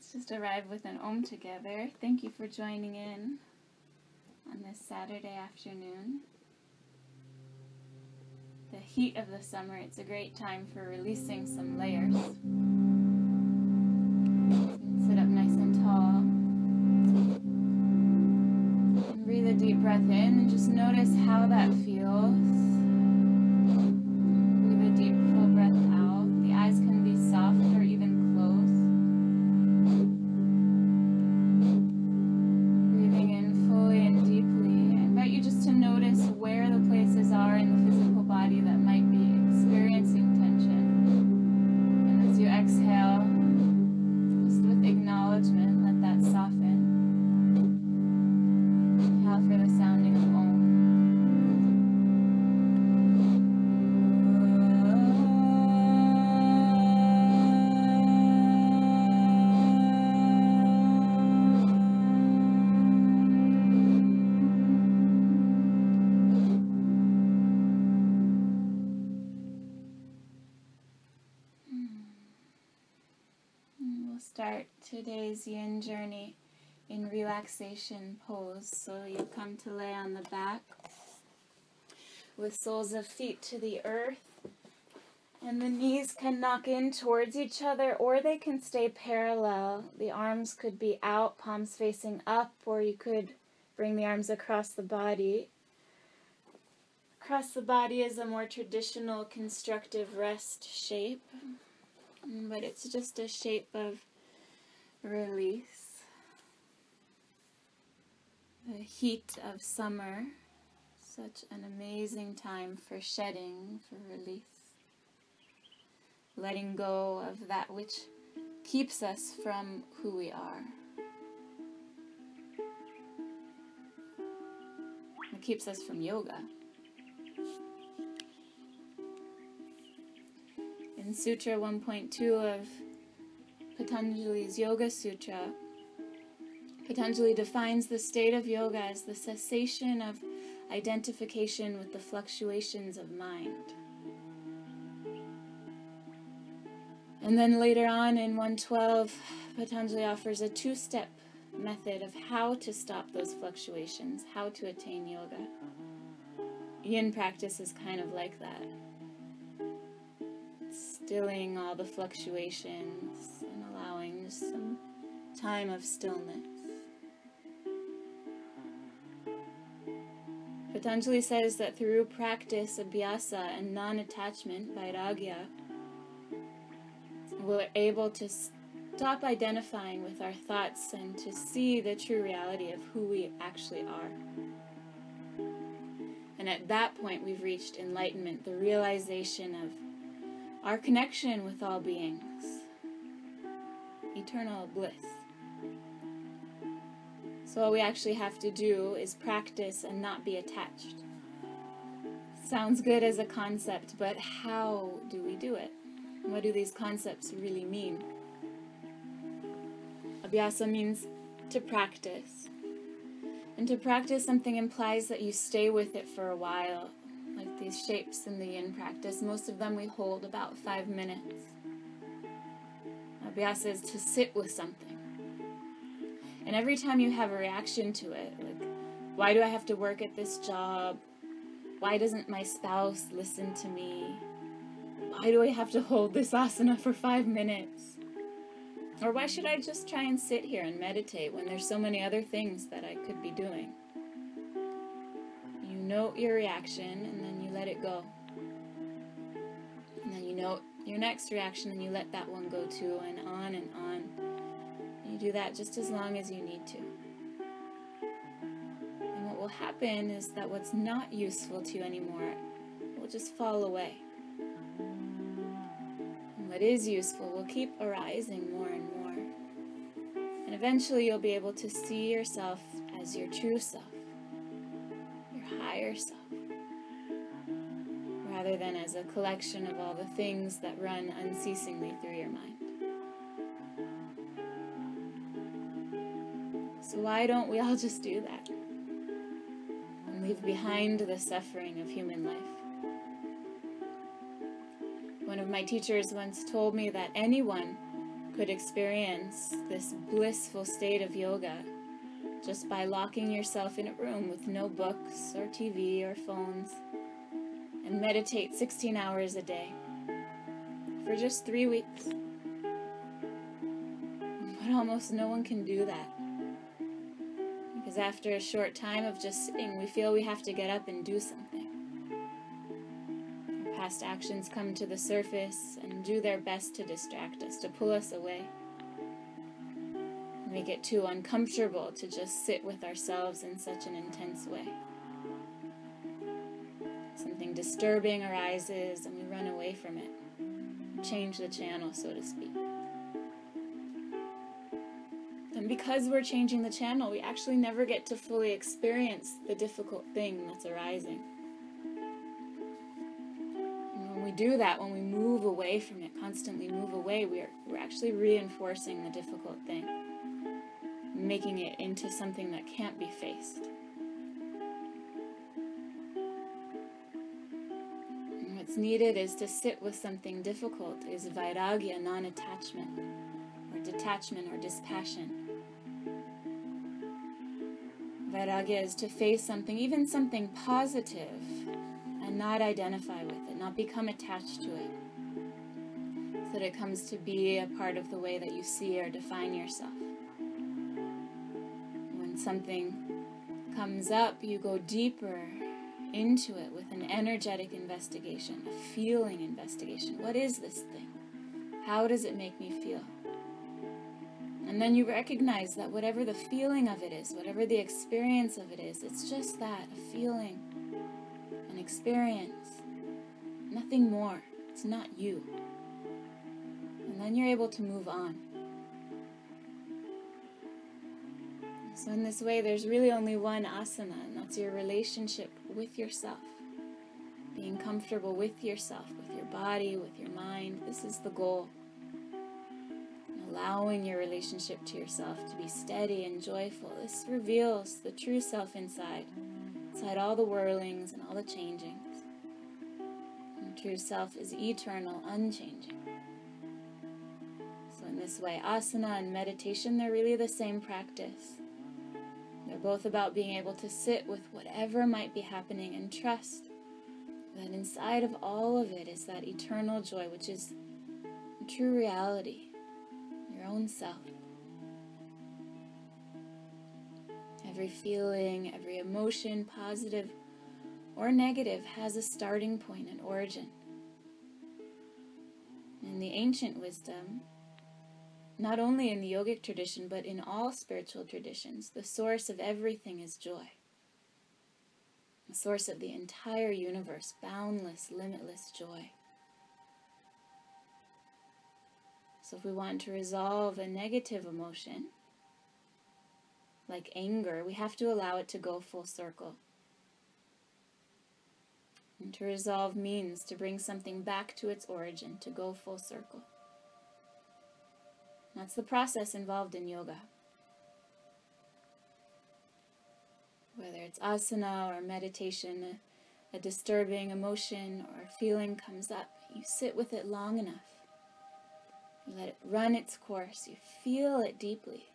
Let's just arrive with an Om together. Thank you for joining in on this Saturday afternoon. The heat of the summer, it's a great time for releasing some layers. Sit up nice and tall. And breathe a deep breath in and just notice how that feels. Journey in relaxation pose. So you come to lay on the back with soles of feet to the earth. And the knees can knock in towards each other or they can stay parallel. The arms could be out, palms facing up, or you could bring the arms across the body. Across the body is a more traditional constructive rest shape, but it's just a shape of release. The heat of summer, such an amazing time for shedding, for release. Letting go of that which keeps us from who we are. It keeps us from yoga. In Sutra 1.2 of Patanjali's Yoga Sutra, Patanjali defines the state of yoga as the cessation of identification with the fluctuations of mind. And then later on in 112, Patanjali offers a two step method of how to stop those fluctuations, how to attain yoga. Yin practice is kind of like that. Stilling all the fluctuations, time of stillness. Patanjali says that through practice, abhyasa, and non attachment, vairagya, we're able to stop identifying with our thoughts and to see the true reality of who we actually are. And at that point, we've reached enlightenment, the realization of our connection with all beings eternal bliss. So, all we actually have to do is practice and not be attached. Sounds good as a concept, but how do we do it? What do these concepts really mean? Abhyasa means to practice. And to practice something implies that you stay with it for a while, like these shapes in the yin practice. Most of them we hold about five minutes. Abhyasa is to sit with something. And every time you have a reaction to it, like, why do I have to work at this job? Why doesn't my spouse listen to me? Why do I have to hold this asana for five minutes? Or why should I just try and sit here and meditate when there's so many other things that I could be doing? You note your reaction and then you let it go. And then you note your next reaction and you let that one go too, and on and on. Do that just as long as you need to. And what will happen is that what's not useful to you anymore will just fall away. And what is useful will keep arising more and more. And eventually you'll be able to see yourself as your true self, your higher self rather than as a collection of all the things that run unceasingly through your mind. So, why don't we all just do that and leave behind the suffering of human life? One of my teachers once told me that anyone could experience this blissful state of yoga just by locking yourself in a room with no books or TV or phones and meditate 16 hours a day for just three weeks. But almost no one can do that. Because after a short time of just sitting, we feel we have to get up and do something. Our past actions come to the surface and do their best to distract us, to pull us away. We get too uncomfortable to just sit with ourselves in such an intense way. Something disturbing arises and we run away from it, change the channel, so to speak. Because we're changing the channel, we actually never get to fully experience the difficult thing that's arising. And when we do that, when we move away from it, constantly move away, we're, we're actually reinforcing the difficult thing making it into something that can't be faced. And what's needed is to sit with something difficult, is vairagya, non attachment, or detachment or dispassion. Vairagya is to face something, even something positive, and not identify with it, not become attached to it. So that it comes to be a part of the way that you see or define yourself When something comes up, you go deeper into it with an energetic investigation, a feeling investigation. What is this thing? How does it make me feel? And then you recognize that whatever the feeling of it is, whatever the experience of it is, it's just that a feeling, an experience, nothing more. It's not you. And then you're able to move on. So, in this way, there's really only one asana, and that's your relationship with yourself. Being comfortable with yourself, with your body, with your mind. This is the goal. Allowing your relationship to yourself to be steady and joyful. This reveals the true self inside, inside all the whirlings and all the changings. And the true self is eternal, unchanging. So, in this way, asana and meditation, they're really the same practice. They're both about being able to sit with whatever might be happening and trust that inside of all of it is that eternal joy, which is true reality, own self. Every feeling, every emotion, positive or negative, has a starting point, an origin. In the ancient wisdom, not only in the yogic tradition, but in all spiritual traditions, the source of everything is joy. The source of the entire universe, boundless, limitless joy. So, if we want to resolve a negative emotion, like anger, we have to allow it to go full circle. And to resolve means to bring something back to its origin, to go full circle. That's the process involved in yoga. Whether it's asana or meditation, a disturbing emotion or feeling comes up, you sit with it long enough. You let it run its course, you feel it deeply,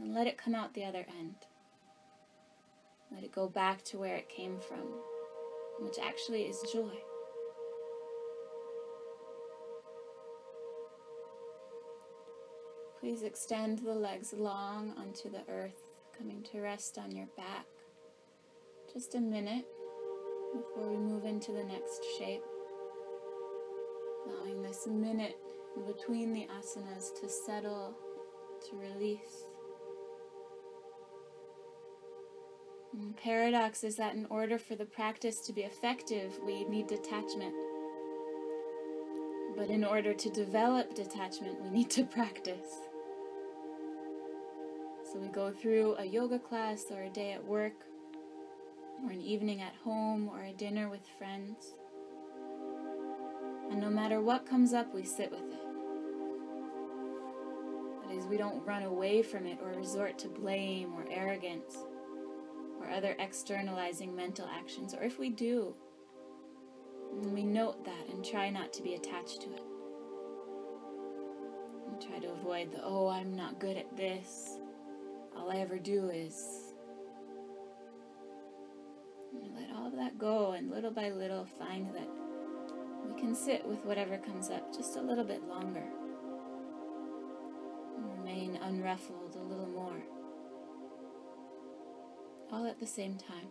and let it come out the other end. Let it go back to where it came from, which actually is joy. Please extend the legs long onto the earth, coming to rest on your back. Just a minute before we move into the next shape. Allowing this minute in between the asanas to settle, to release. And paradox is that in order for the practice to be effective, we need detachment. But in order to develop detachment, we need to practice. So we go through a yoga class or a day at work or an evening at home or a dinner with friends. And no matter what comes up, we sit with it. Is, we don't run away from it or resort to blame or arrogance or other externalizing mental actions. Or if we do, we note that and try not to be attached to it. You try to avoid the, oh, I'm not good at this. All I ever do is. You let all of that go, and little by little find that we can sit with whatever comes up just a little bit longer. Unruffled a little more. All at the same time.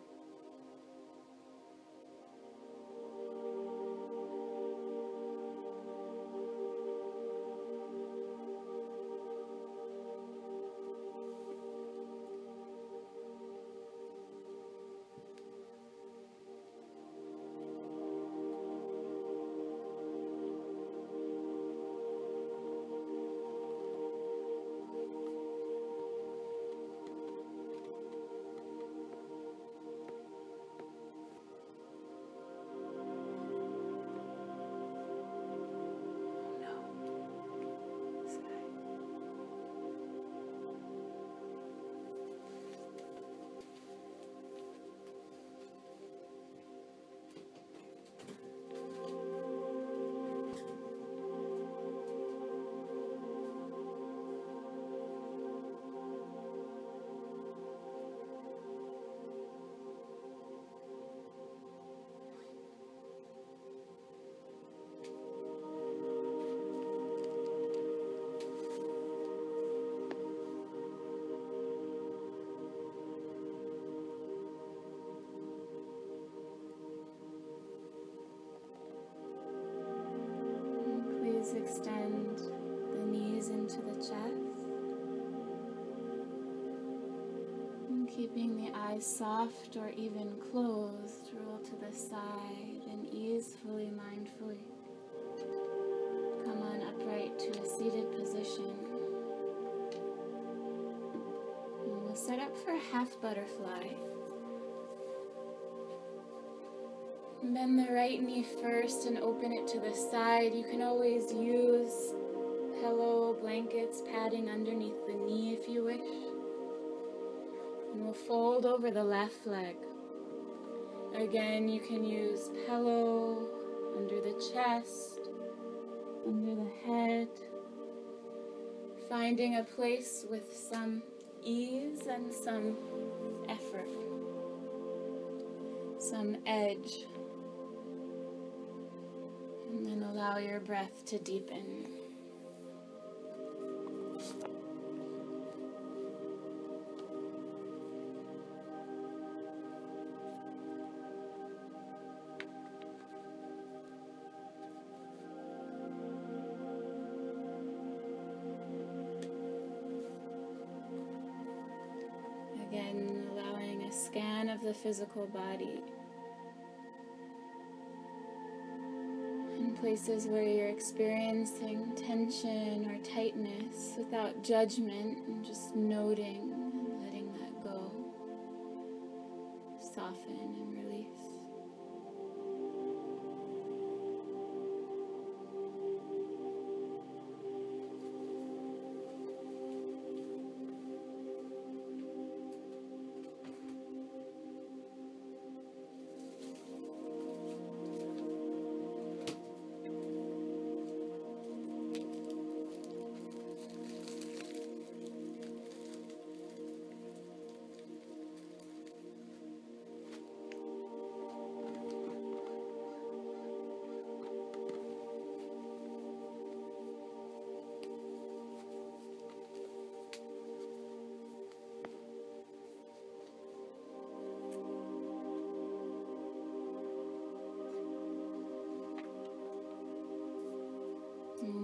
Keeping the eyes soft or even closed, roll to the side and easefully, mindfully come on upright to a seated position. And we'll set up for a half butterfly. Bend the right knee first and open it to the side. You can always use pillow, blankets, padding underneath the knee if you wish. We'll fold over the left leg. Again, you can use pillow under the chest, under the head, finding a place with some ease and some effort, some edge. And then allow your breath to deepen. Physical body. In places where you're experiencing tension or tightness without judgment and just noting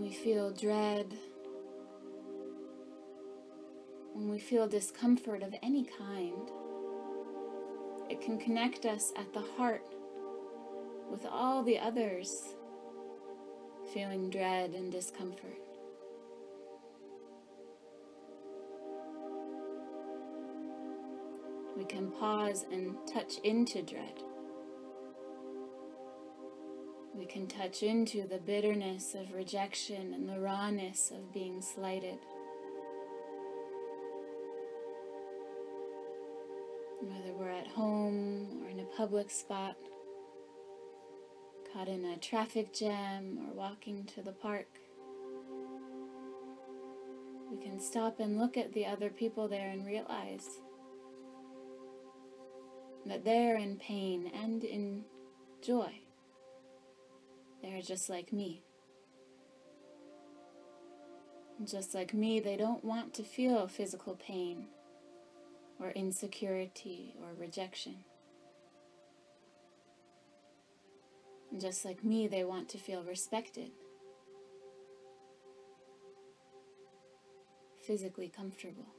we feel dread, when we feel discomfort of any kind, it can connect us at the heart with all the others feeling dread and discomfort. We can pause and touch into dread. Can touch into the bitterness of rejection and the rawness of being slighted. Whether we're at home or in a public spot, caught in a traffic jam or walking to the park, We can stop and look at the other people there and realize that they're in pain and in joy. They're just like me. Just like me, they don't want to feel physical pain or insecurity or rejection. just like me, they want to feel respected, physically comfortable.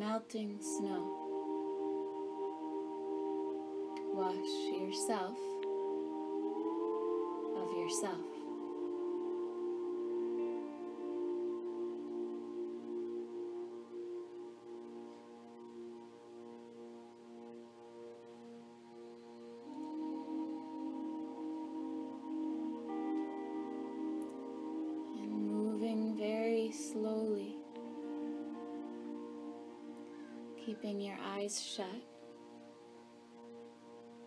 Melting snow. Wash yourself of yourself. Your eyes shut,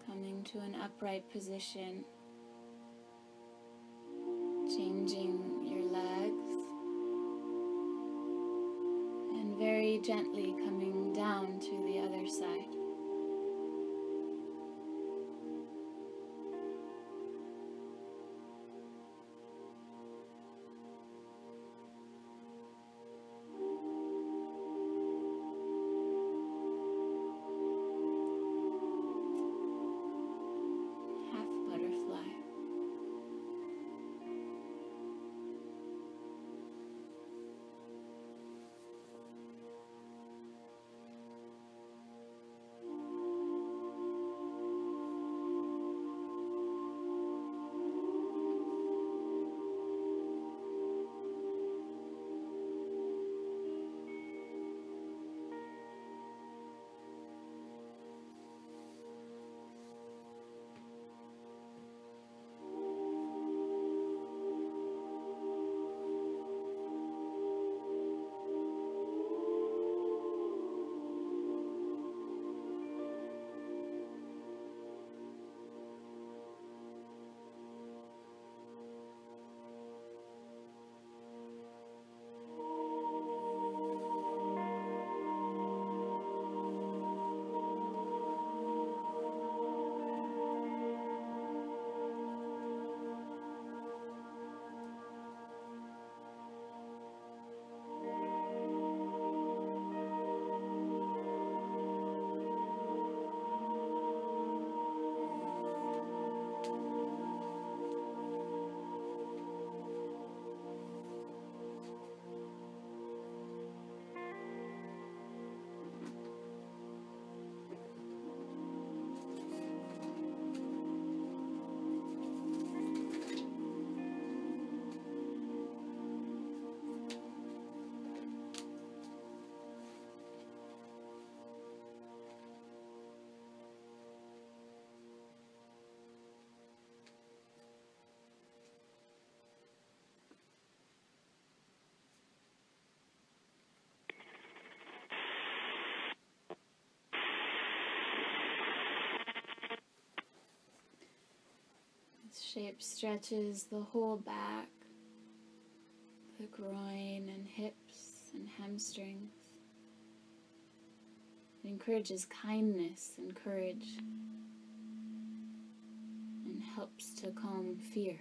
coming to an upright position, shape stretches the whole back, the groin and hips and hamstrings. It encourages kindness and courage and helps to calm fear.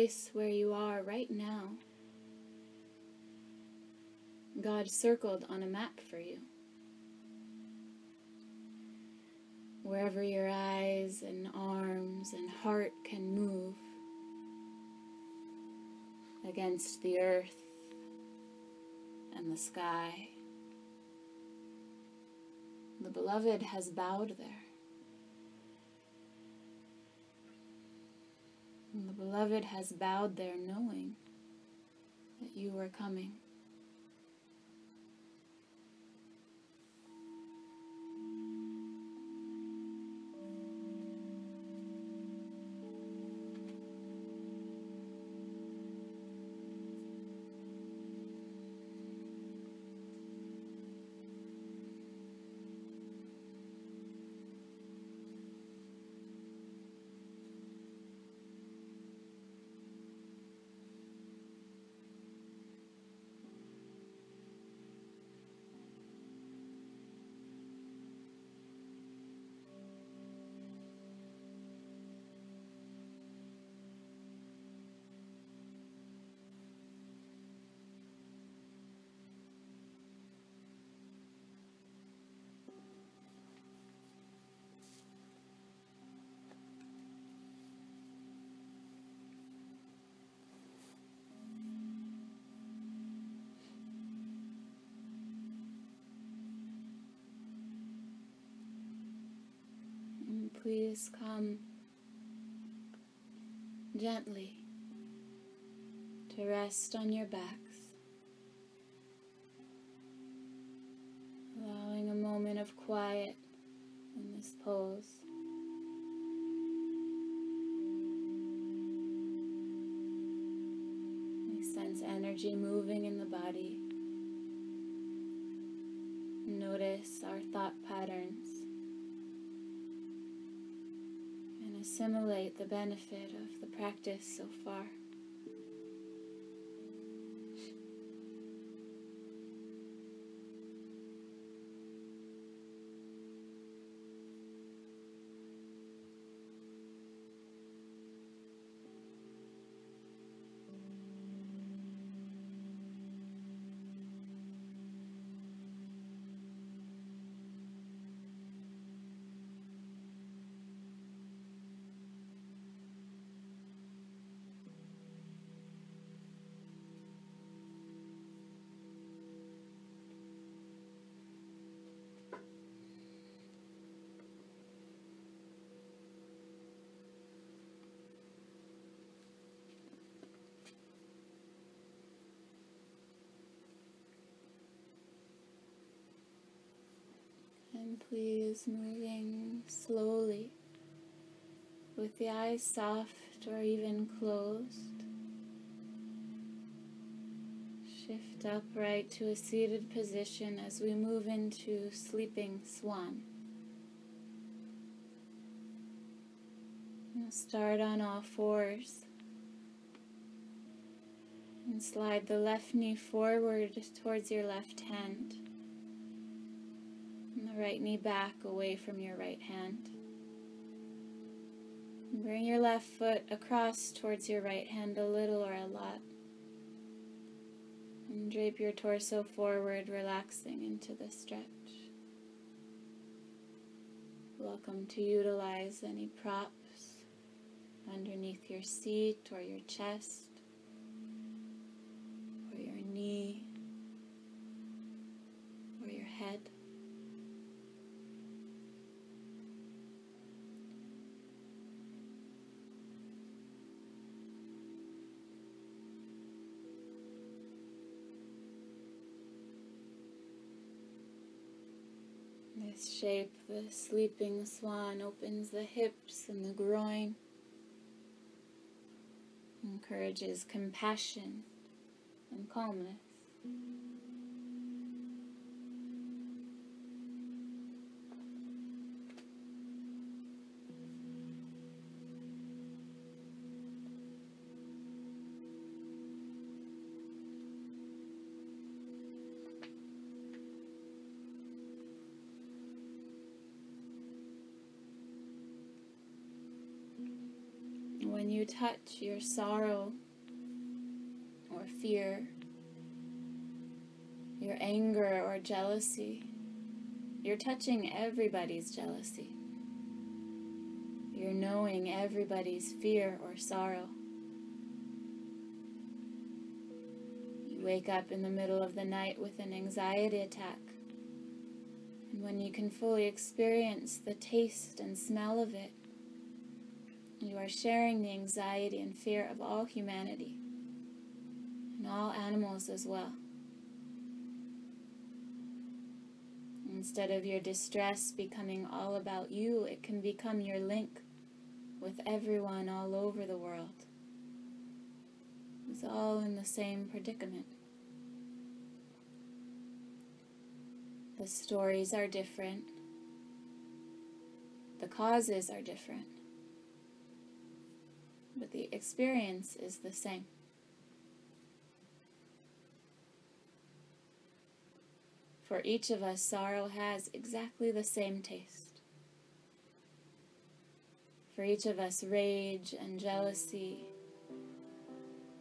Place where you are right now, God circled on a map for you. Wherever your eyes and arms and heart can move against the earth and the sky, the beloved has bowed there. Beloved has bowed there knowing that you were coming. Please come gently to rest on your backs, allowing a moment of quiet in this pose. We sense energy moving in the body. Notice our thought patterns assimilate the benefit of the practice so far. And please moving slowly with the eyes soft or even closed. Shift upright to a seated position as we move into sleeping swan. Now start on all fours and slide the left knee forward towards your left hand right knee back away from your right hand. And bring your left foot across towards your right hand a little or a lot. And drape your torso forward, relaxing into the stretch. Welcome to utilize any props underneath your seat or your chest or your knee shape, the sleeping swan, opens the hips and the groin, encourages compassion and calmness. Touch your sorrow or fear, your anger or jealousy, you're touching everybody's jealousy. You're knowing everybody's fear or sorrow. You wake up in the middle of the night with an anxiety attack. And when you can fully experience the taste and smell of it, you are sharing the anxiety and fear of all humanity and all animals as well. Instead of your distress becoming all about you, it can become your link with everyone all over the world who's all in the same predicament. The stories are different, the causes are different but the experience is the same. For each of us, sorrow has exactly the same taste. For each of us, rage and jealousy,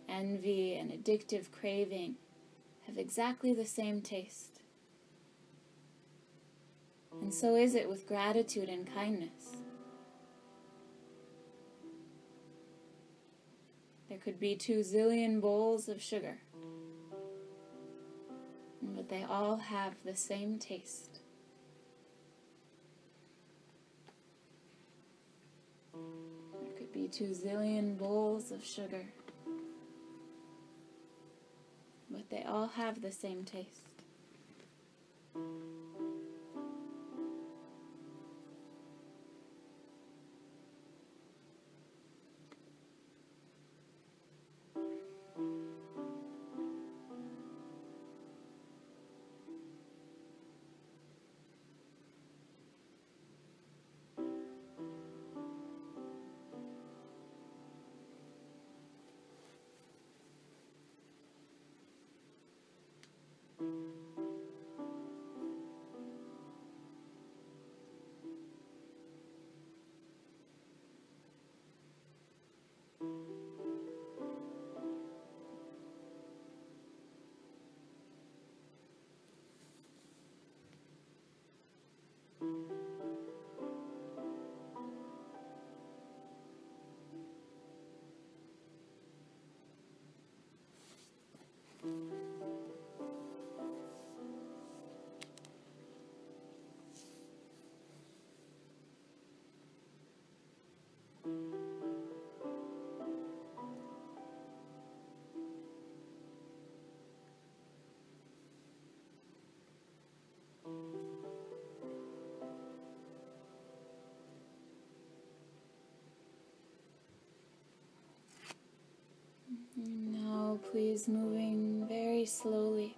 envy and addictive craving have exactly the same taste. And so is it with gratitude and kindness. There could be two zillion bowls of sugar, but they all have the same taste. There could be two zillion bowls of sugar, but they all have the same taste. Now, please, moving very slowly,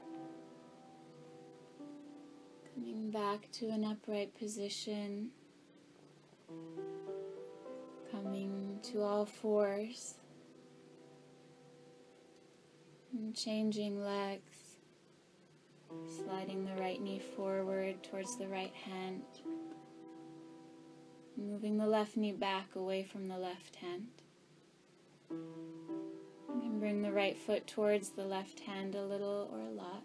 coming back to an upright position, coming to all fours, and changing legs, sliding the right knee forward towards the right hand, moving the left knee back away from the left hand. Bring the right foot towards the left hand a little or a lot.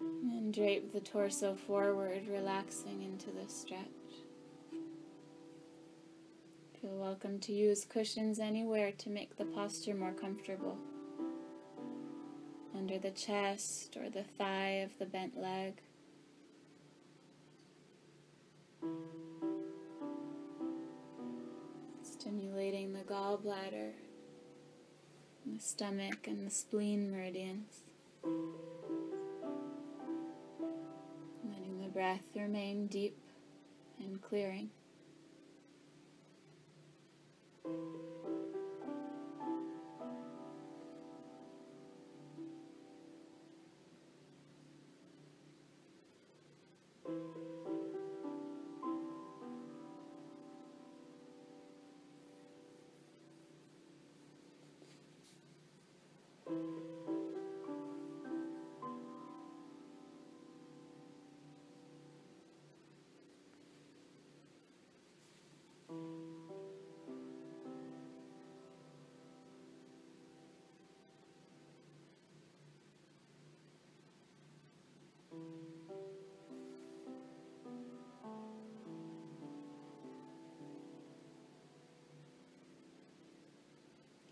And drape the torso forward, relaxing into the stretch. Feel welcome to use cushions anywhere to make the posture more comfortable. Under the chest or the thigh of the bent leg stimulating the gallbladder, the stomach, and the spleen meridians. Letting the breath remain deep and clearing.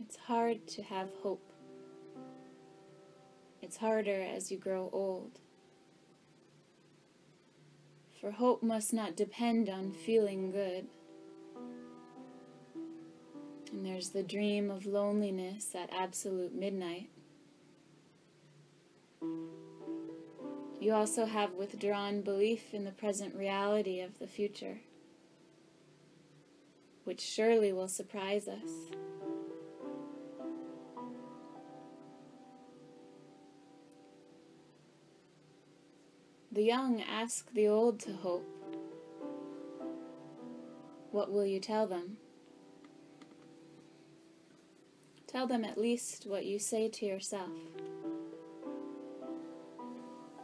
It's hard to have hope. It's harder as you grow old. For hope must not depend on feeling good. And there's the dream of loneliness at absolute midnight. You also have withdrawn belief in the present reality of the future, which surely will surprise us. The young ask the old to hope. What will you tell them? Tell them at least what you say to yourself.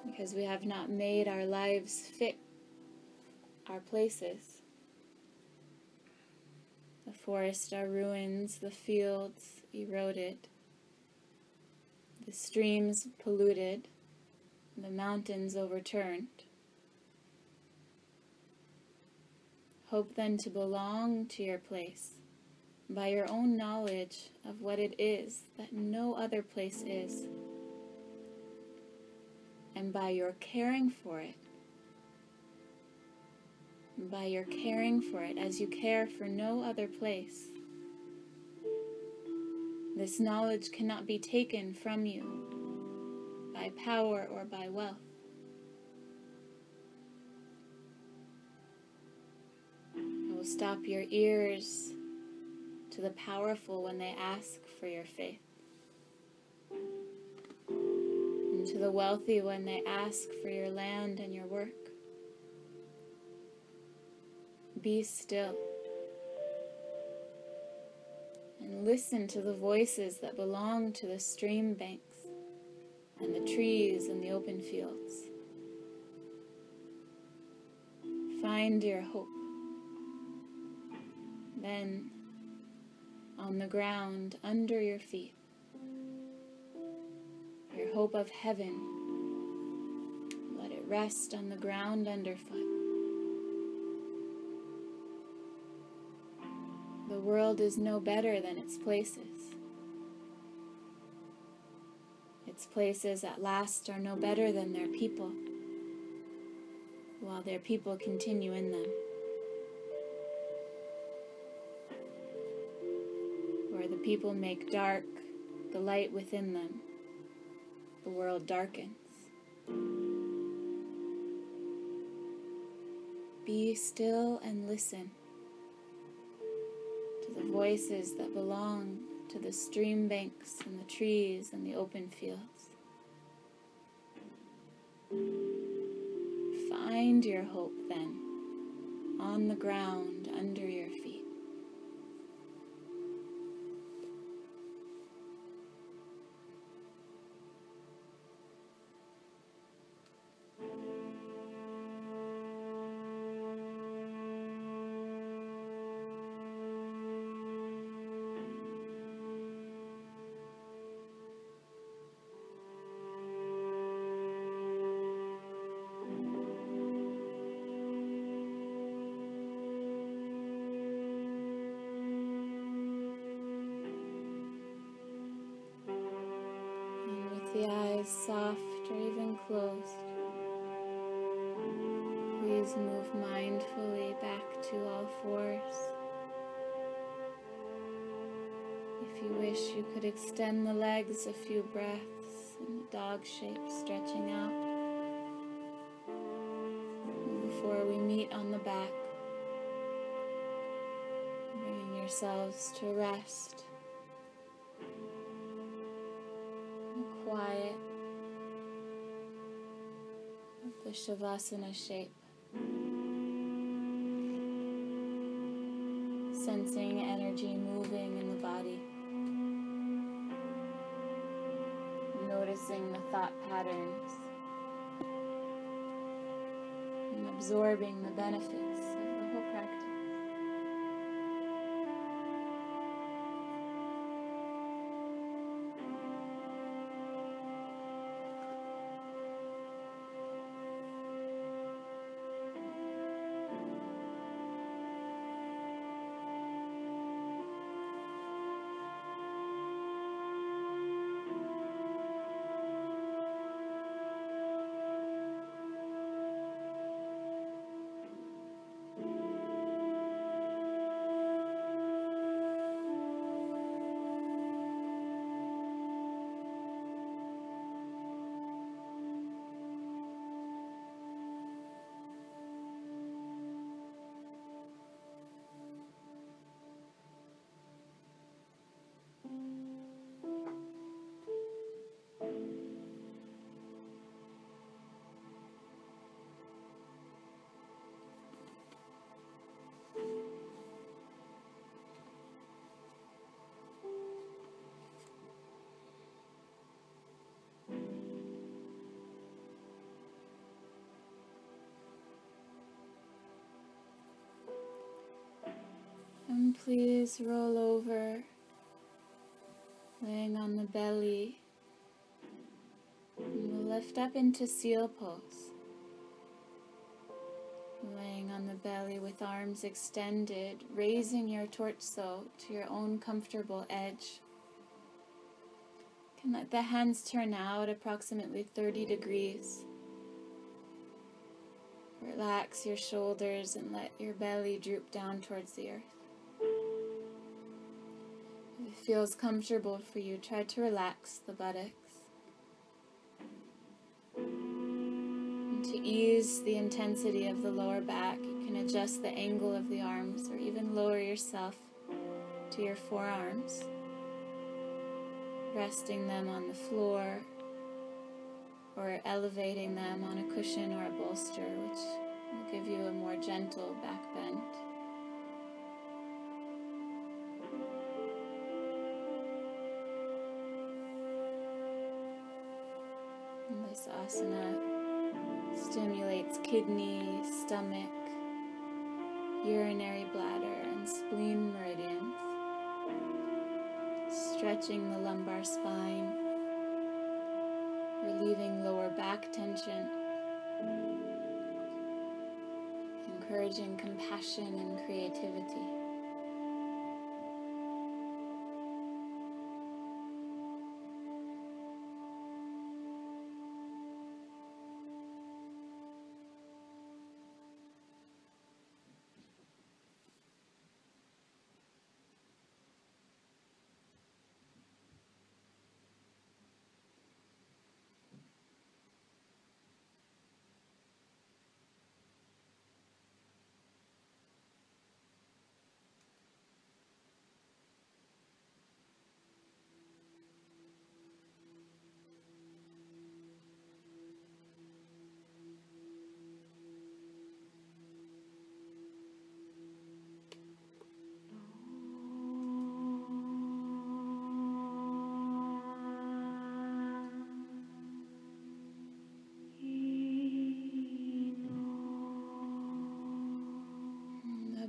Because we have not made our lives fit our places. The forests are ruins, the fields eroded, the streams polluted the mountains overturned. Hope then to belong to your place by your own knowledge of what it is that no other place is, and by your caring for it. By your caring for it as you care for no other place. This knowledge cannot be taken from you by power or by wealth. I will stop your ears to the powerful when they ask for your faith, and to the wealthy when they ask for your land and your work. Be still and listen to the voices that belong to the stream banks and the trees and the open fields. Find your hope. Then, on the ground under your feet, your hope of heaven, let it rest on the ground underfoot. The world is no better than its places. Its places at last are no better than their people, while their people continue in them. Where the people make dark the light within them, the world darkens. Be still and listen to the voices that belong to the stream banks and the trees and the open fields. Find your hope then on the ground under your breaths in dog shape, stretching out. before we meet on the back. Bringing yourselves to rest. Quiet the Shavasana shape. Sensing energy moving in the body. Thought patterns. And absorbing the benefits please roll over, laying on the belly. And we'll lift up into seal pose. Laying on the belly with arms extended, raising your torso to your own comfortable edge. You can let the hands turn out approximately 30 degrees. Relax your shoulders and let your belly droop down towards the earth. Feels comfortable for you, try to relax the buttocks. And to ease the intensity of the lower back, you can adjust the angle of the arms or even lower yourself to your forearms, resting them on the floor or elevating them on a cushion or a bolster, which will give you a more gentle back this asana stimulates kidney, stomach, urinary bladder, and spleen meridians, stretching the lumbar spine relieving lower back tension, encouraging compassion and creativity.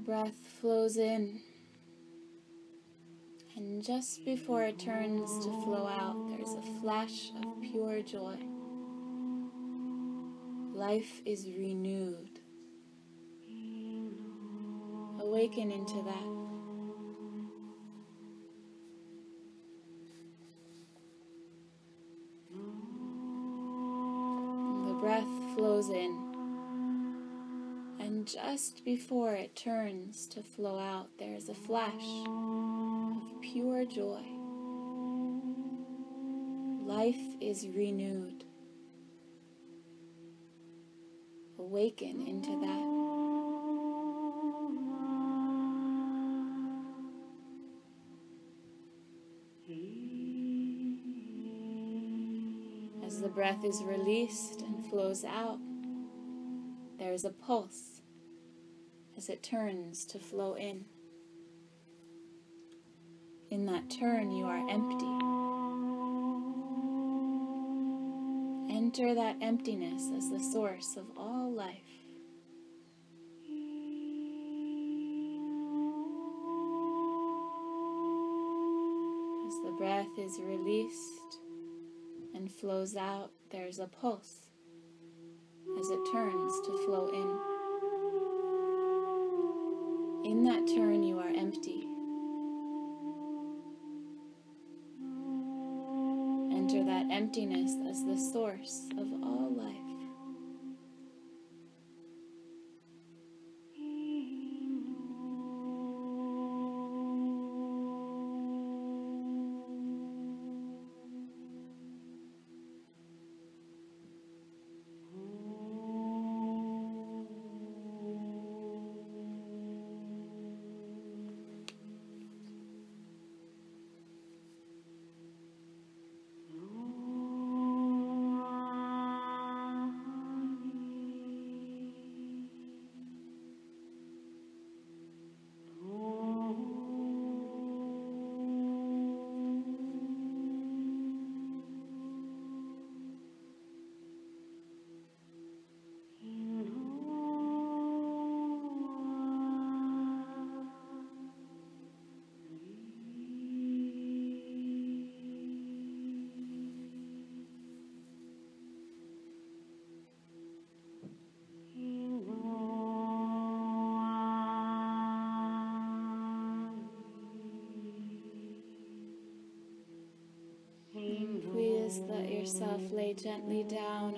Breath flows in, and just before it turns to flow out, there's a flash of pure joy. Life is renewed. Awaken into that. The breath flows in just before it turns to flow out, there's a flash of pure joy. Life is renewed. awaken into that. As the breath is released and flows out, there is a pulse as it turns to flow in. In that turn, you are empty. Enter that emptiness as the source of all life. As the breath is released and flows out, there's a pulse as it turns to flow in. In that turn, you are empty. Enter that emptiness as the source of all life. Lay gently down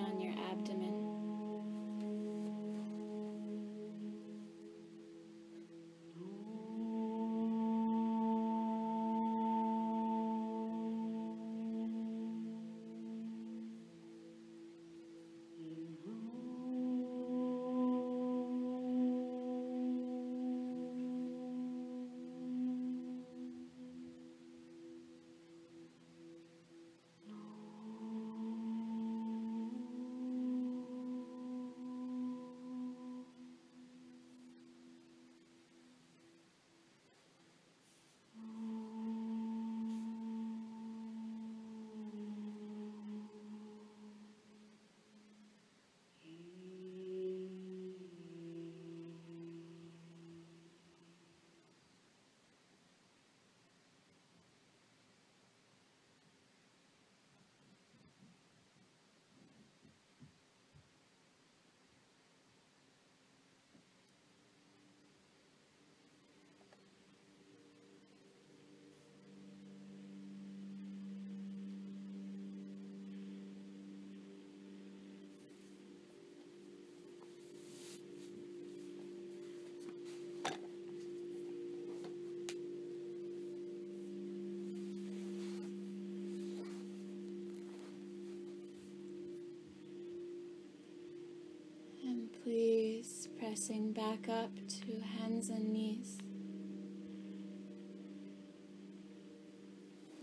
pressing back up to hands and knees.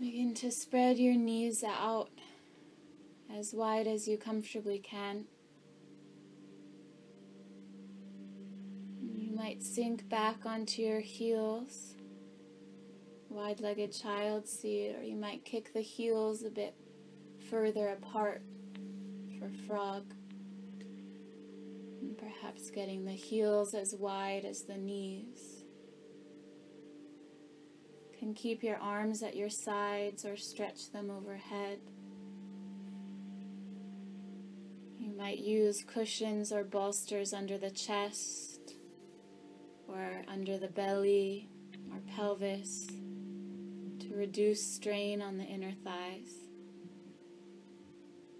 Begin to spread your knees out as wide as you comfortably can. You might sink back onto your heels, wide legged child seat, or you might kick the heels a bit further apart for frog. Perhaps getting the heels as wide as the knees. Can keep your arms at your sides or stretch them overhead. You might use cushions or bolsters under the chest or under the belly or pelvis to reduce strain on the inner thighs.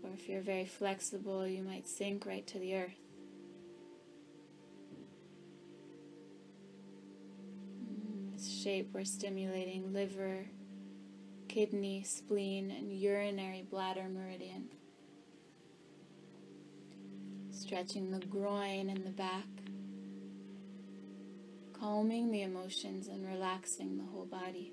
Or if you're very flexible, you might sink right to the earth. Shape, we're stimulating liver, kidney, spleen, and urinary bladder meridian. Stretching the groin and the back, calming the emotions and relaxing the whole body.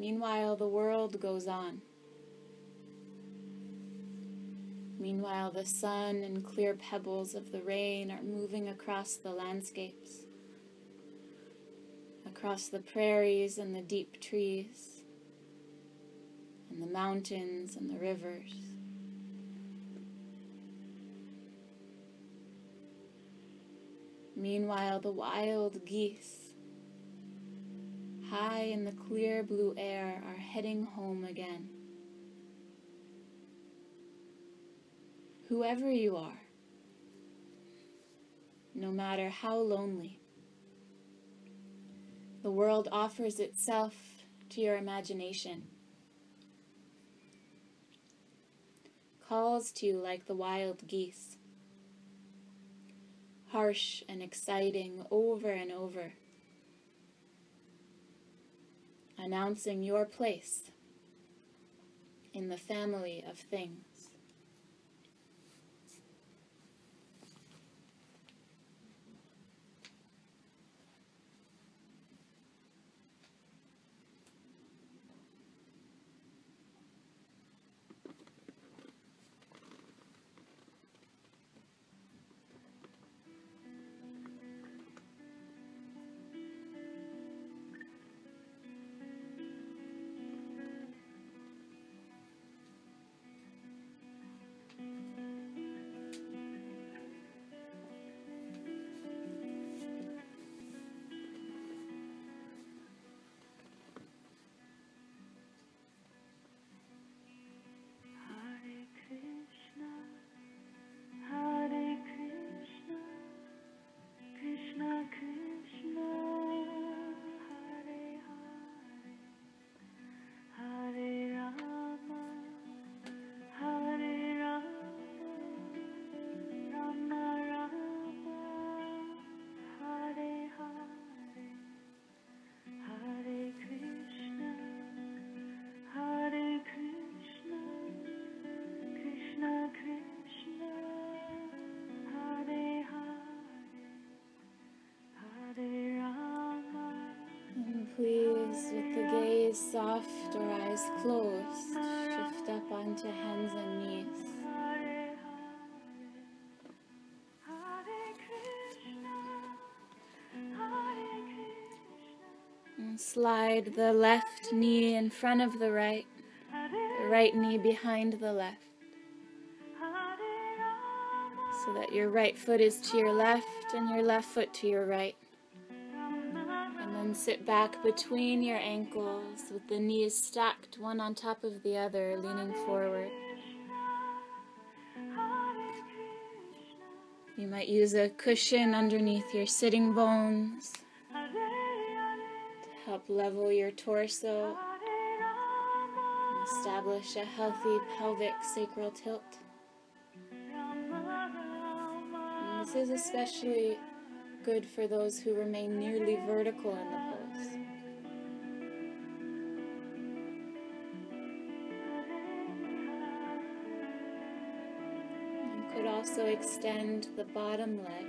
Meanwhile, the world goes on. Meanwhile, the sun and clear pebbles of the rain are moving across the landscapes, across the prairies and the deep trees, and the mountains and the rivers. Meanwhile, the wild geese high in the clear blue air, are heading home again. Whoever you are, no matter how lonely, the world offers itself to your imagination, calls to you like the wild geese, harsh and exciting over and over announcing your place in the family of things. Or eyes closed, shift up onto hands and knees. And slide the left knee in front of the right, the right knee behind the left. So that your right foot is to your left and your left foot to your right sit back between your ankles with the knees stacked one on top of the other, leaning forward. You might use a cushion underneath your sitting bones to help level your torso and establish a healthy pelvic sacral tilt. This is especially good for those who remain nearly vertical in the also extend the bottom leg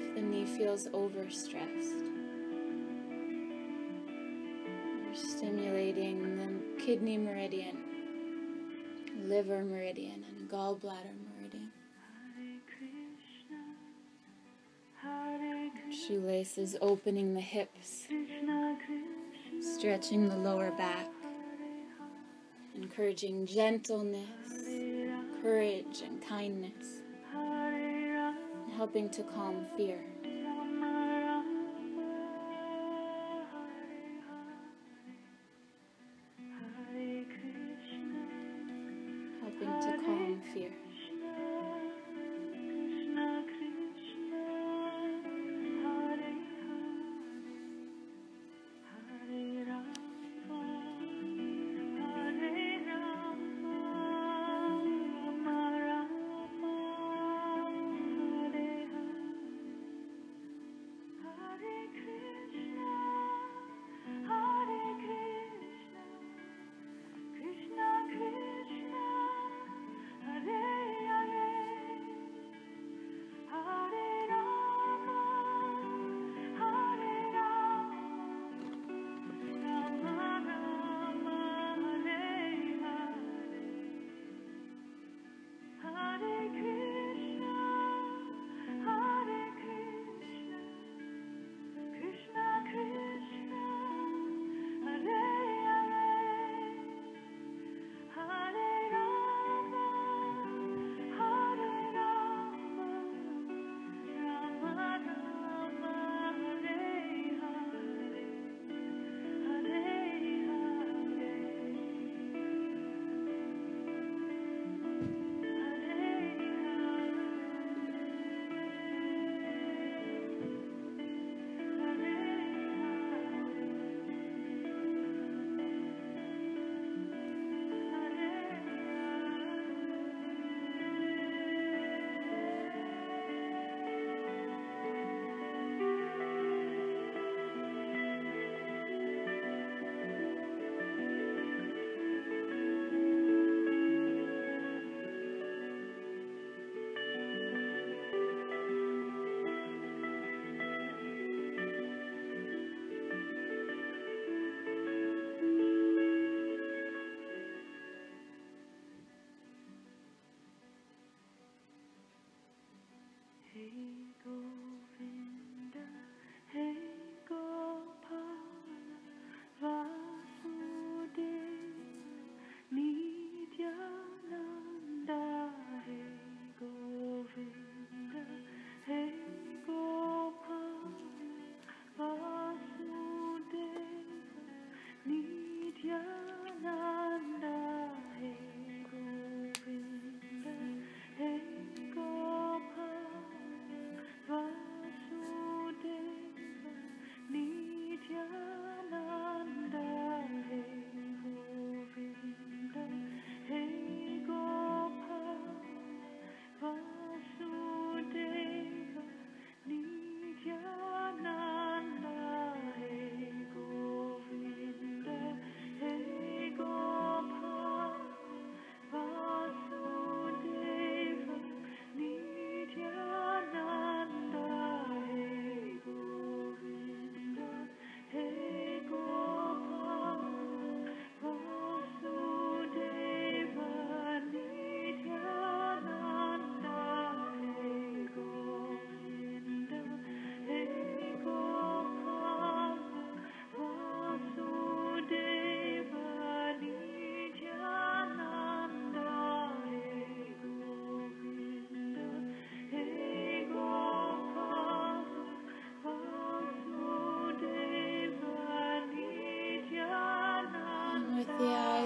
if the knee feels overstressed. You're stimulating the kidney meridian, liver meridian, and gallbladder meridian. Shoelaces opening the hips, stretching the lower back, encouraging gentleness, courage, and kindness, helping to calm fear.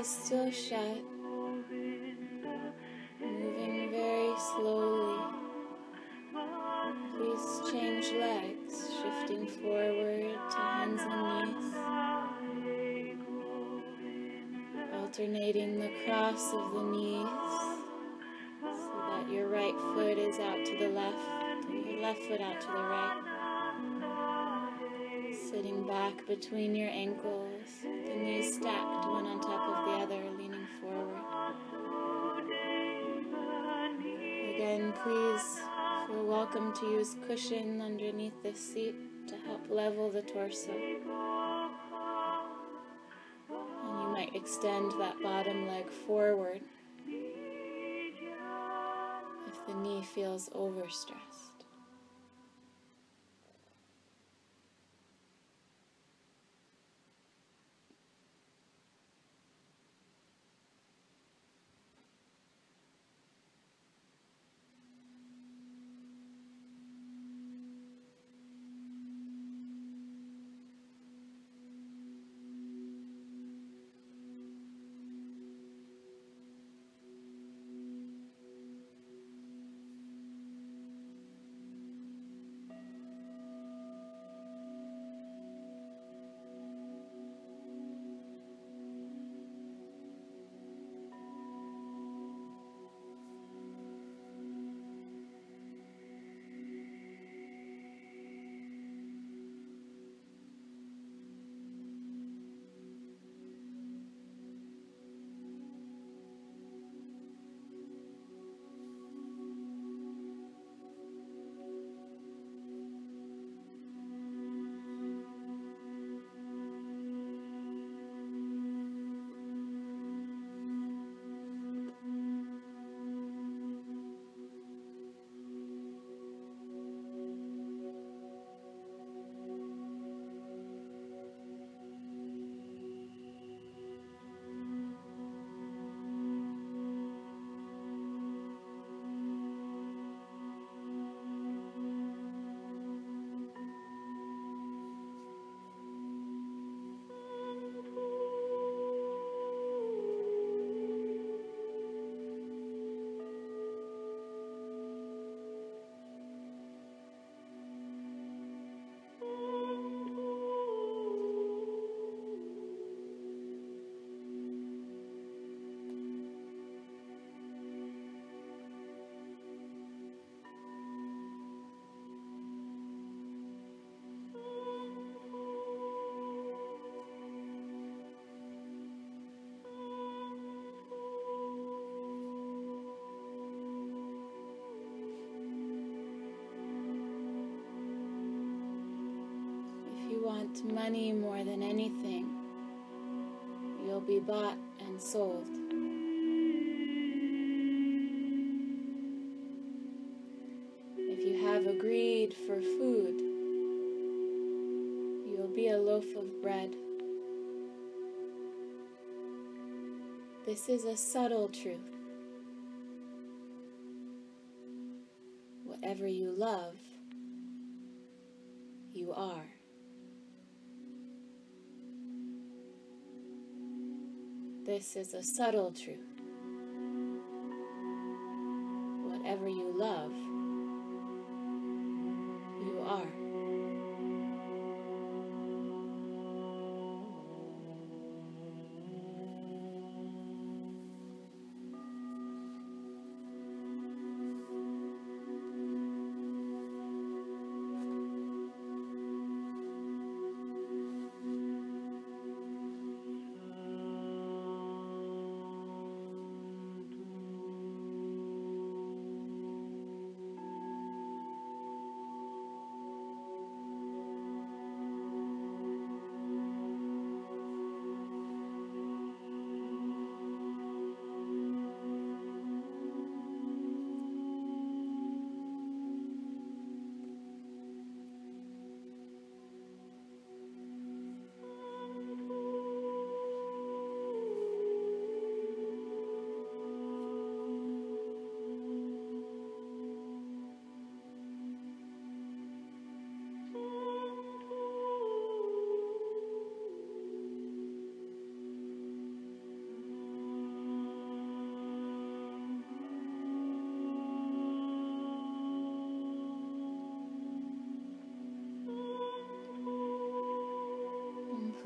Still shut, moving very slowly. Please change legs, shifting forward to hands and knees, alternating the cross of the knees so that your right foot is out to the left and your left foot out to the right. Sitting back between your ankles, welcome to use cushion underneath the seat to help level the torso. And you might extend that bottom leg forward if the knee feels overstressed. Want money more than anything, you'll be bought and sold. If you have a greed for food, you'll be a loaf of bread. This is a subtle truth. This is a subtle truth.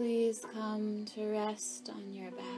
Please come to rest on your back,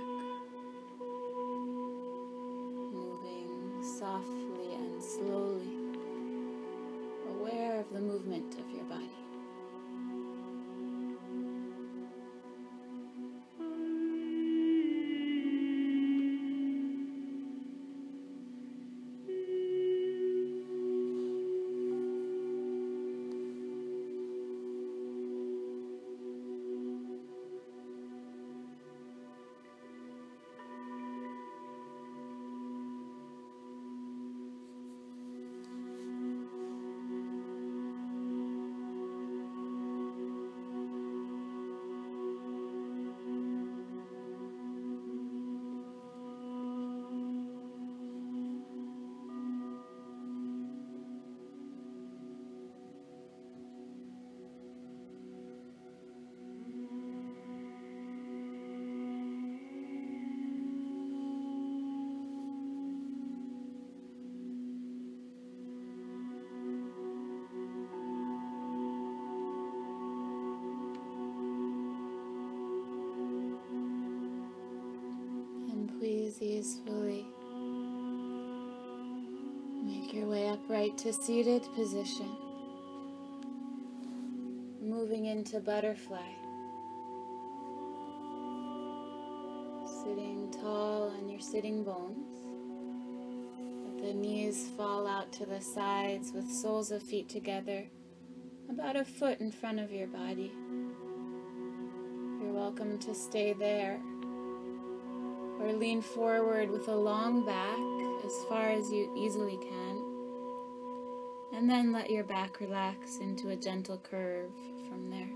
to seated position. Moving into butterfly. Sitting tall on your sitting bones. Let the knees fall out to the sides with soles of feet together, about a foot in front of your body. You're welcome to stay there or lean forward with a long back as far as you easily can. And then let your back relax into a gentle curve from there.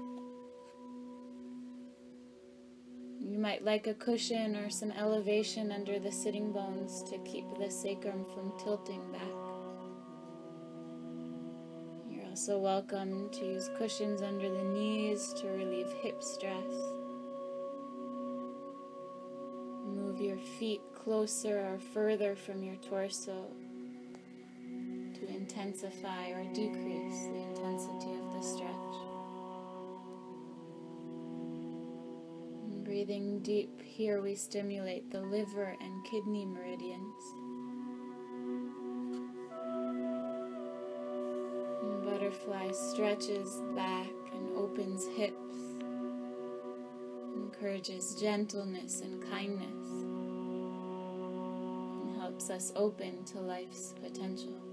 You might like a cushion or some elevation under the sitting bones to keep the sacrum from tilting back. You're also welcome to use cushions under the knees to relieve hip stress. Move your feet closer or further from your torso to intensify or decrease the intensity of the stretch. And breathing deep, here we stimulate the liver and kidney meridians. And butterfly stretches back and opens hips encourages gentleness and kindness and helps us open to life's potential.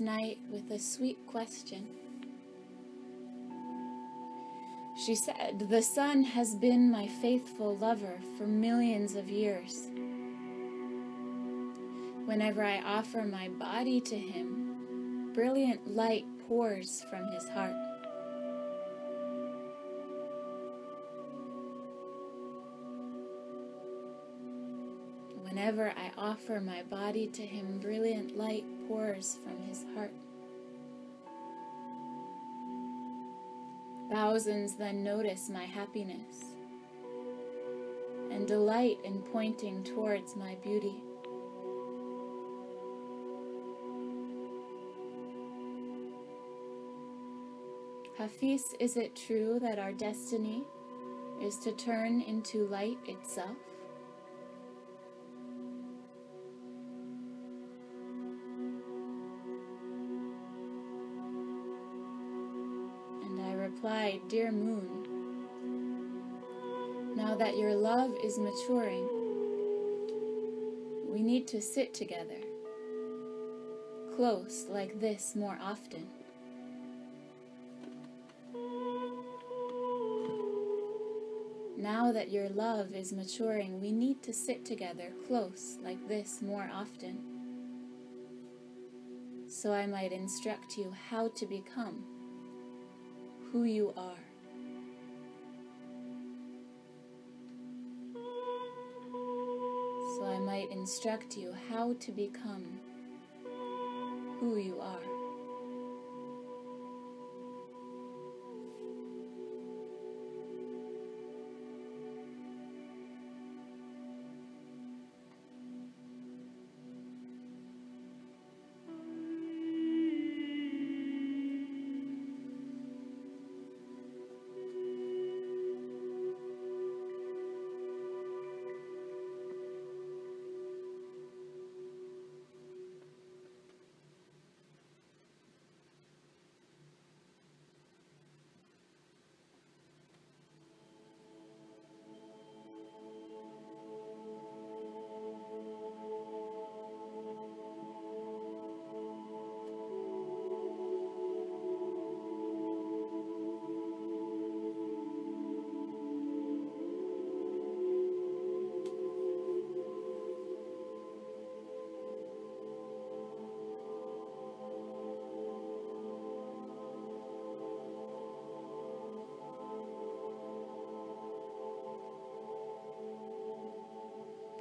Night with a sweet question. She said, The sun has been my faithful lover for millions of years. Whenever I offer my body to him, brilliant light pours from his heart. Whenever I offer my body to him, brilliant light pours from his heart. Thousands then notice my happiness and delight in pointing towards my beauty. Hafiz, is it true that our destiny is to turn into light itself? Dear moon, now that your love is maturing, we need to sit together, close like this more often. Now that your love is maturing, we need to sit together close like this more often, so I might instruct you how to become who you are. So I might instruct you how to become who you are.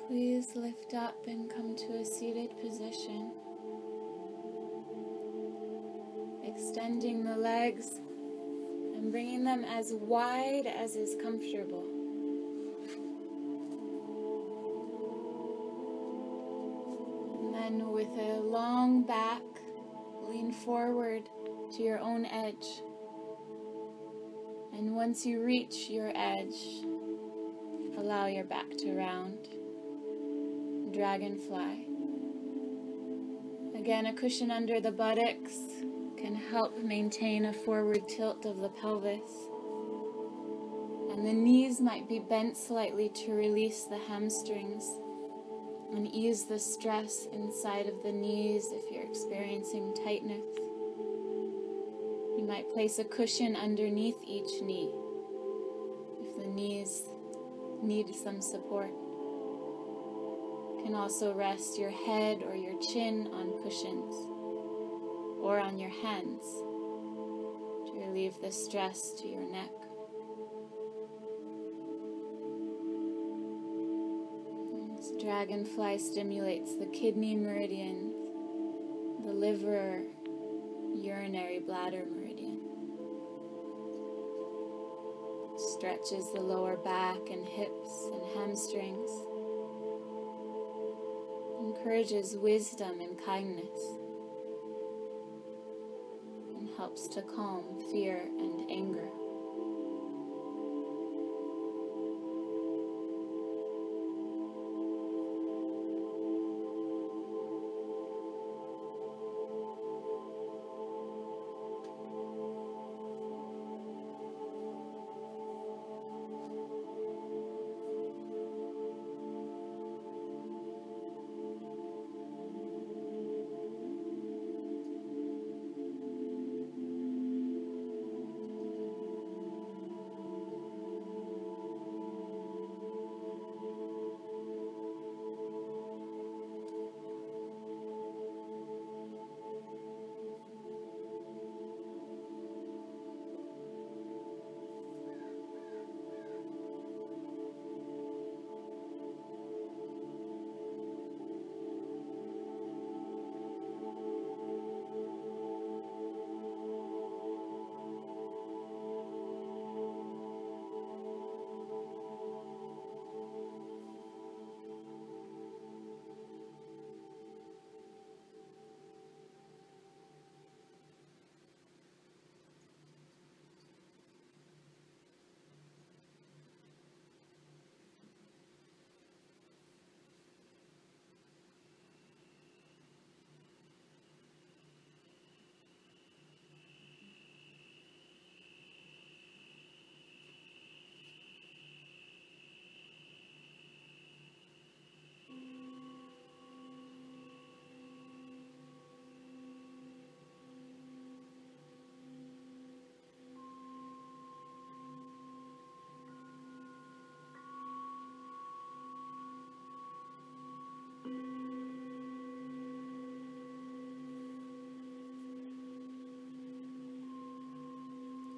Please lift up and come to a seated position. Extending the legs and bringing them as wide as is comfortable. And then with a long back, lean forward to your own edge. And once you reach your edge, allow your back to round. Dragonfly. Again, a cushion under the buttocks can help maintain a forward tilt of the pelvis. And the knees might be bent slightly to release the hamstrings and ease the stress inside of the knees if you're experiencing tightness. You might place a cushion underneath each knee if the knees need some support. Can also rest your head or your chin on cushions or on your hands to relieve the stress to your neck. This dragonfly stimulates the kidney meridian, the liver, urinary bladder meridian. Stretches the lower back and hips and hamstrings. Encourages wisdom and kindness. And helps to calm fear and anger.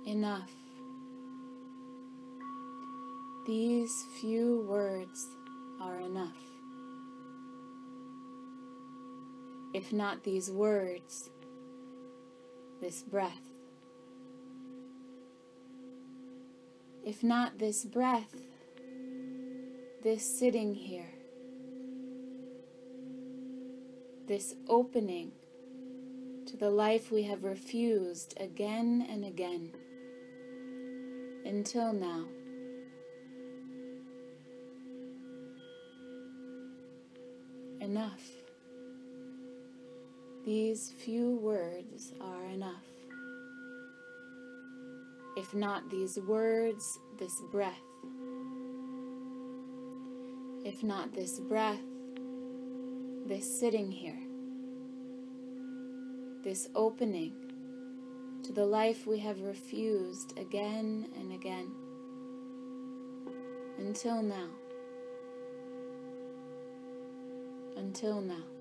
Enough. These few words are enough. If not these words, this breath. If not this breath, this sitting here, this opening to the life we have refused again and again until now. Enough. These few words are enough. If not these words, this breath. If not this breath, this sitting here, this opening to the life we have refused again and again until now. Until now.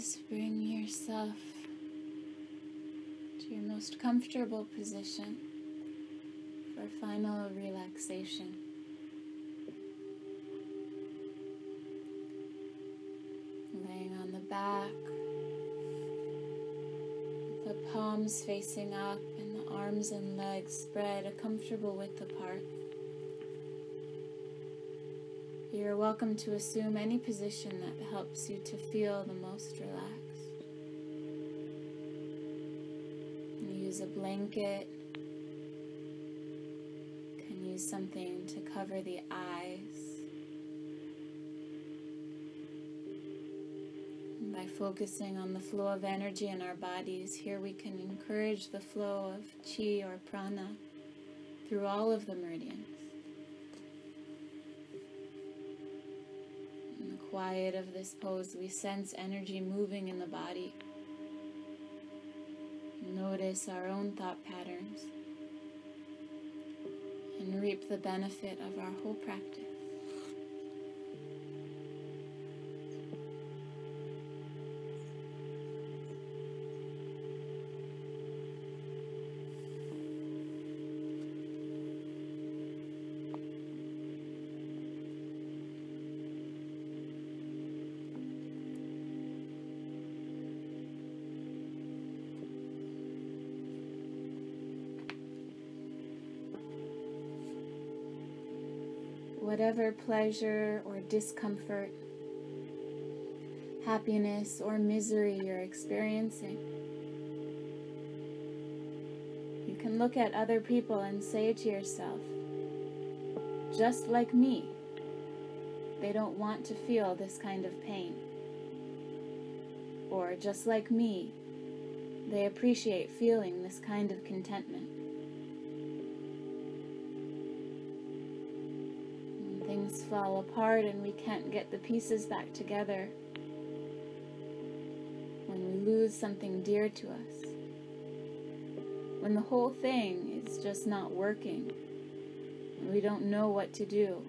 Please bring yourself to your most comfortable position for final relaxation. Laying on the back, the palms facing up and the arms and legs spread a comfortable width apart. You're welcome to assume any position that helps you to feel the most relaxed. use a blanket, can use something to cover the eyes. And by focusing on the flow of energy in our bodies, here we can encourage the flow of chi or prana through all of the meridians. Quiet of this pose, we sense energy moving in the body. Notice our own thought patterns and reap the benefit of our whole practice. Pleasure or discomfort, happiness or misery you're experiencing. You can look at other people and say to yourself, just like me, they don't want to feel this kind of pain. Or just like me, they appreciate feeling this kind of contentment. Fall apart and we can't get the pieces back together, when we lose something dear to us, when the whole thing is just not working. And we don't know what to do.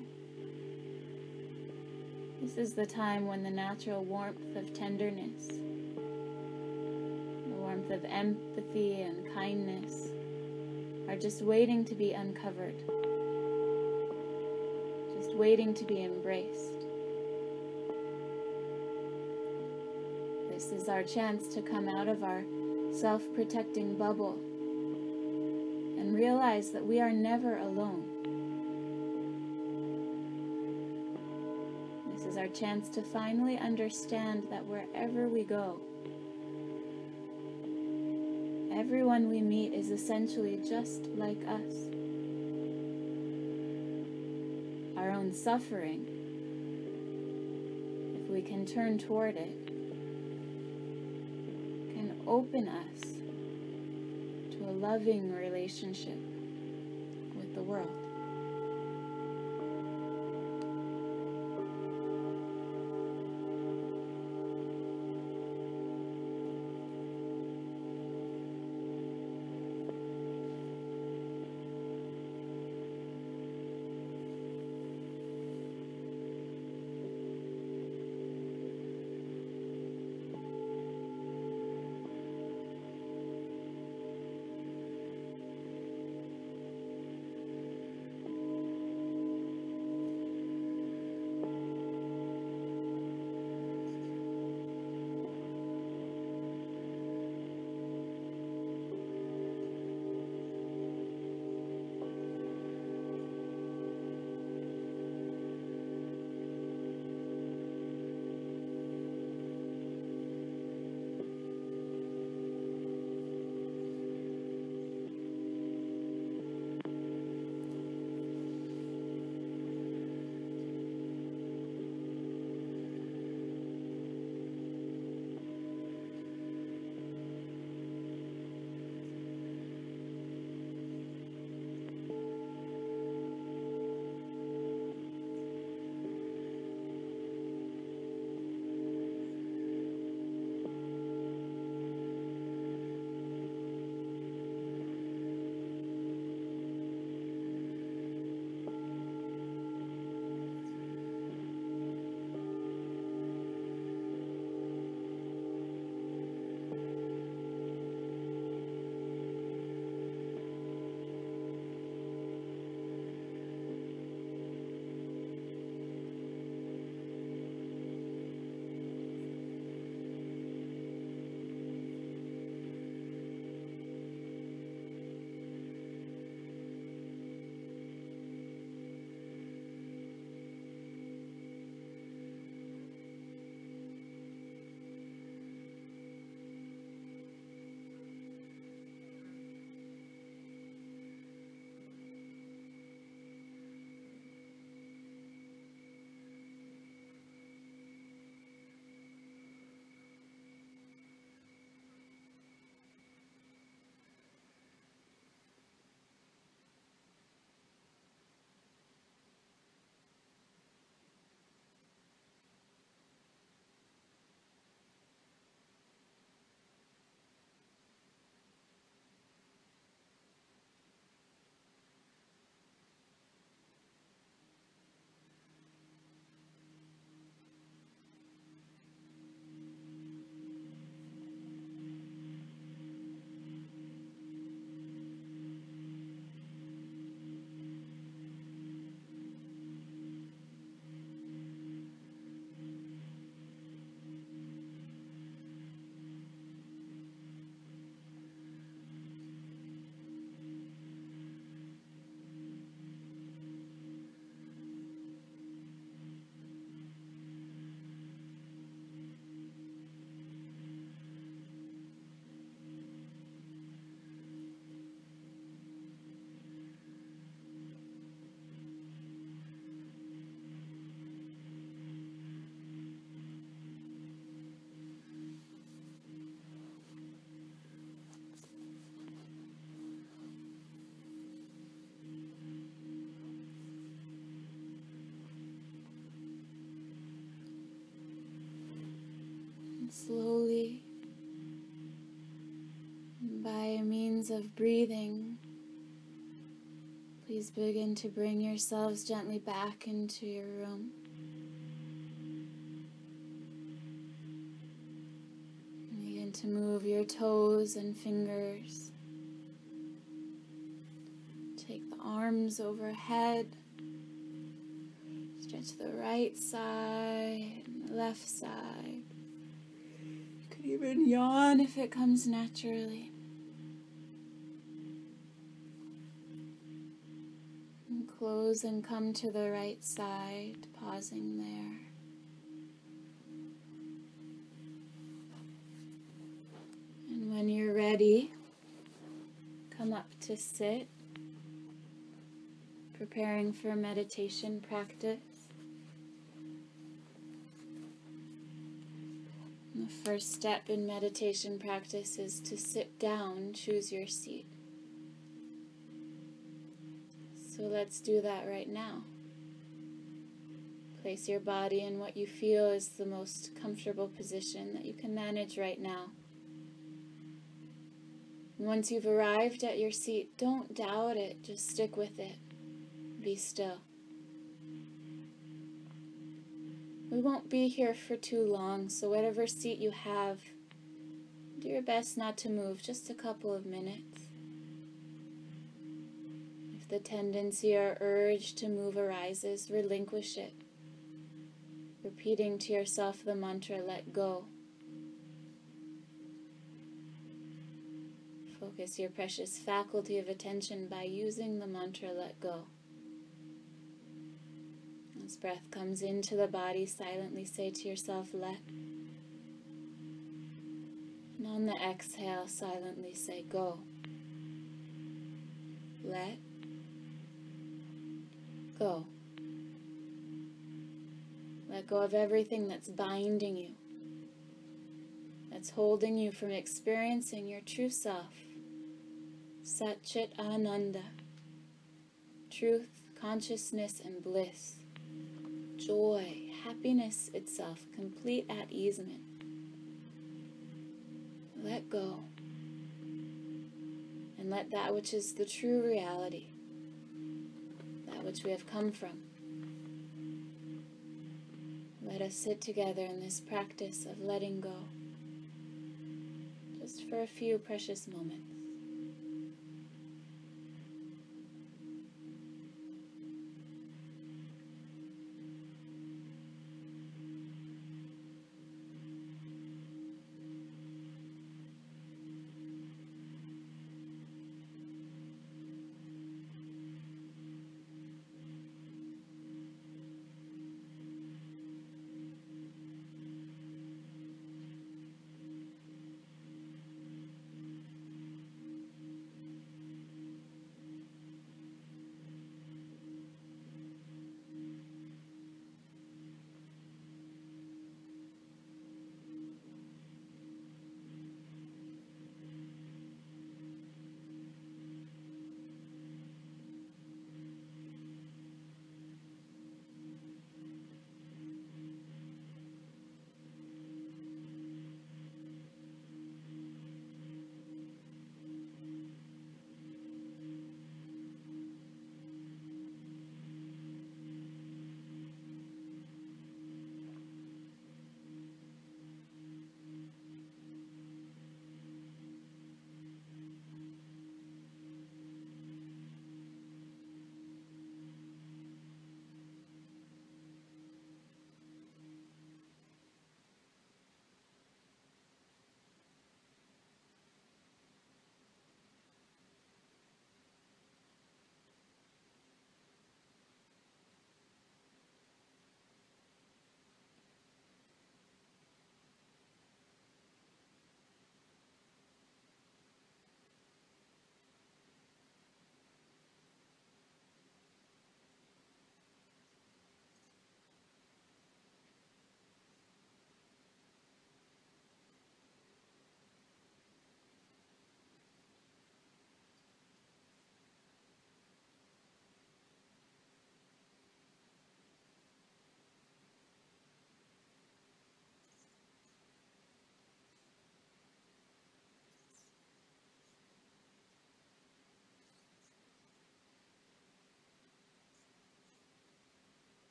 This is the time when the natural warmth of tenderness, the warmth of empathy and kindness are just waiting to be uncovered waiting to be embraced. This is our chance to come out of our self protecting bubble and realize that we are never alone. This is our chance to finally understand that wherever we go, everyone we meet is essentially just like us. Own suffering, if we can turn toward it, can open us to a loving relationship with the world. Slowly by means of breathing. Please begin to bring yourselves gently back into your room. Begin to move your toes and fingers. Take the arms overhead. Stretch the right side and the left side. Even yawn if it comes naturally. And close and come to the right side, pausing there. And when you're ready, come up to sit, preparing for meditation practice. First step in meditation practice is to sit down, choose your seat. So let's do that right now. Place your body in what you feel is the most comfortable position that you can manage right now. Once you've arrived at your seat, don't doubt it, just stick with it. Be still. We won't be here for too long, so whatever seat you have, do your best not to move just a couple of minutes. If the tendency or urge to move arises, relinquish it, repeating to yourself the mantra, let go. Focus your precious faculty of attention by using the mantra, let go. As breath comes into the body, silently say to yourself, let. And on the exhale, silently say, go. Let. Go. Let go of everything that's binding you, that's holding you from experiencing your true self. Satchit Ananda. Truth, consciousness, and bliss joy, happiness itself, complete at easement. Let go. And let that which is the true reality, that which we have come from, let us sit together in this practice of letting go, just for a few precious moments.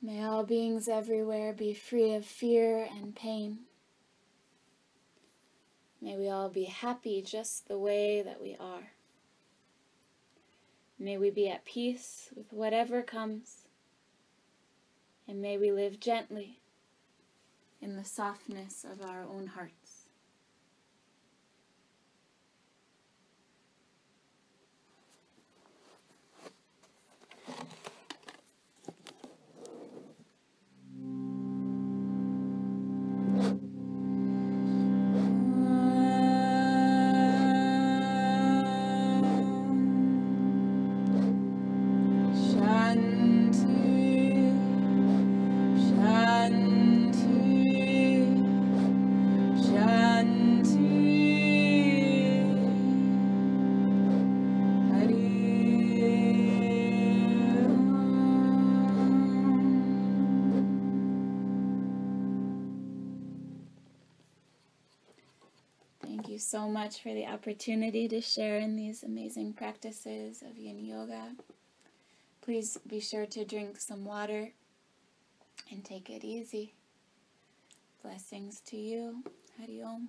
May all beings everywhere be free of fear and pain. May we all be happy just the way that we are. May we be at peace with whatever comes. And may we live gently in the softness of our own hearts. So much for the opportunity to share in these amazing practices of yin yoga. Please be sure to drink some water and take it easy. Blessings to you. Hari Om.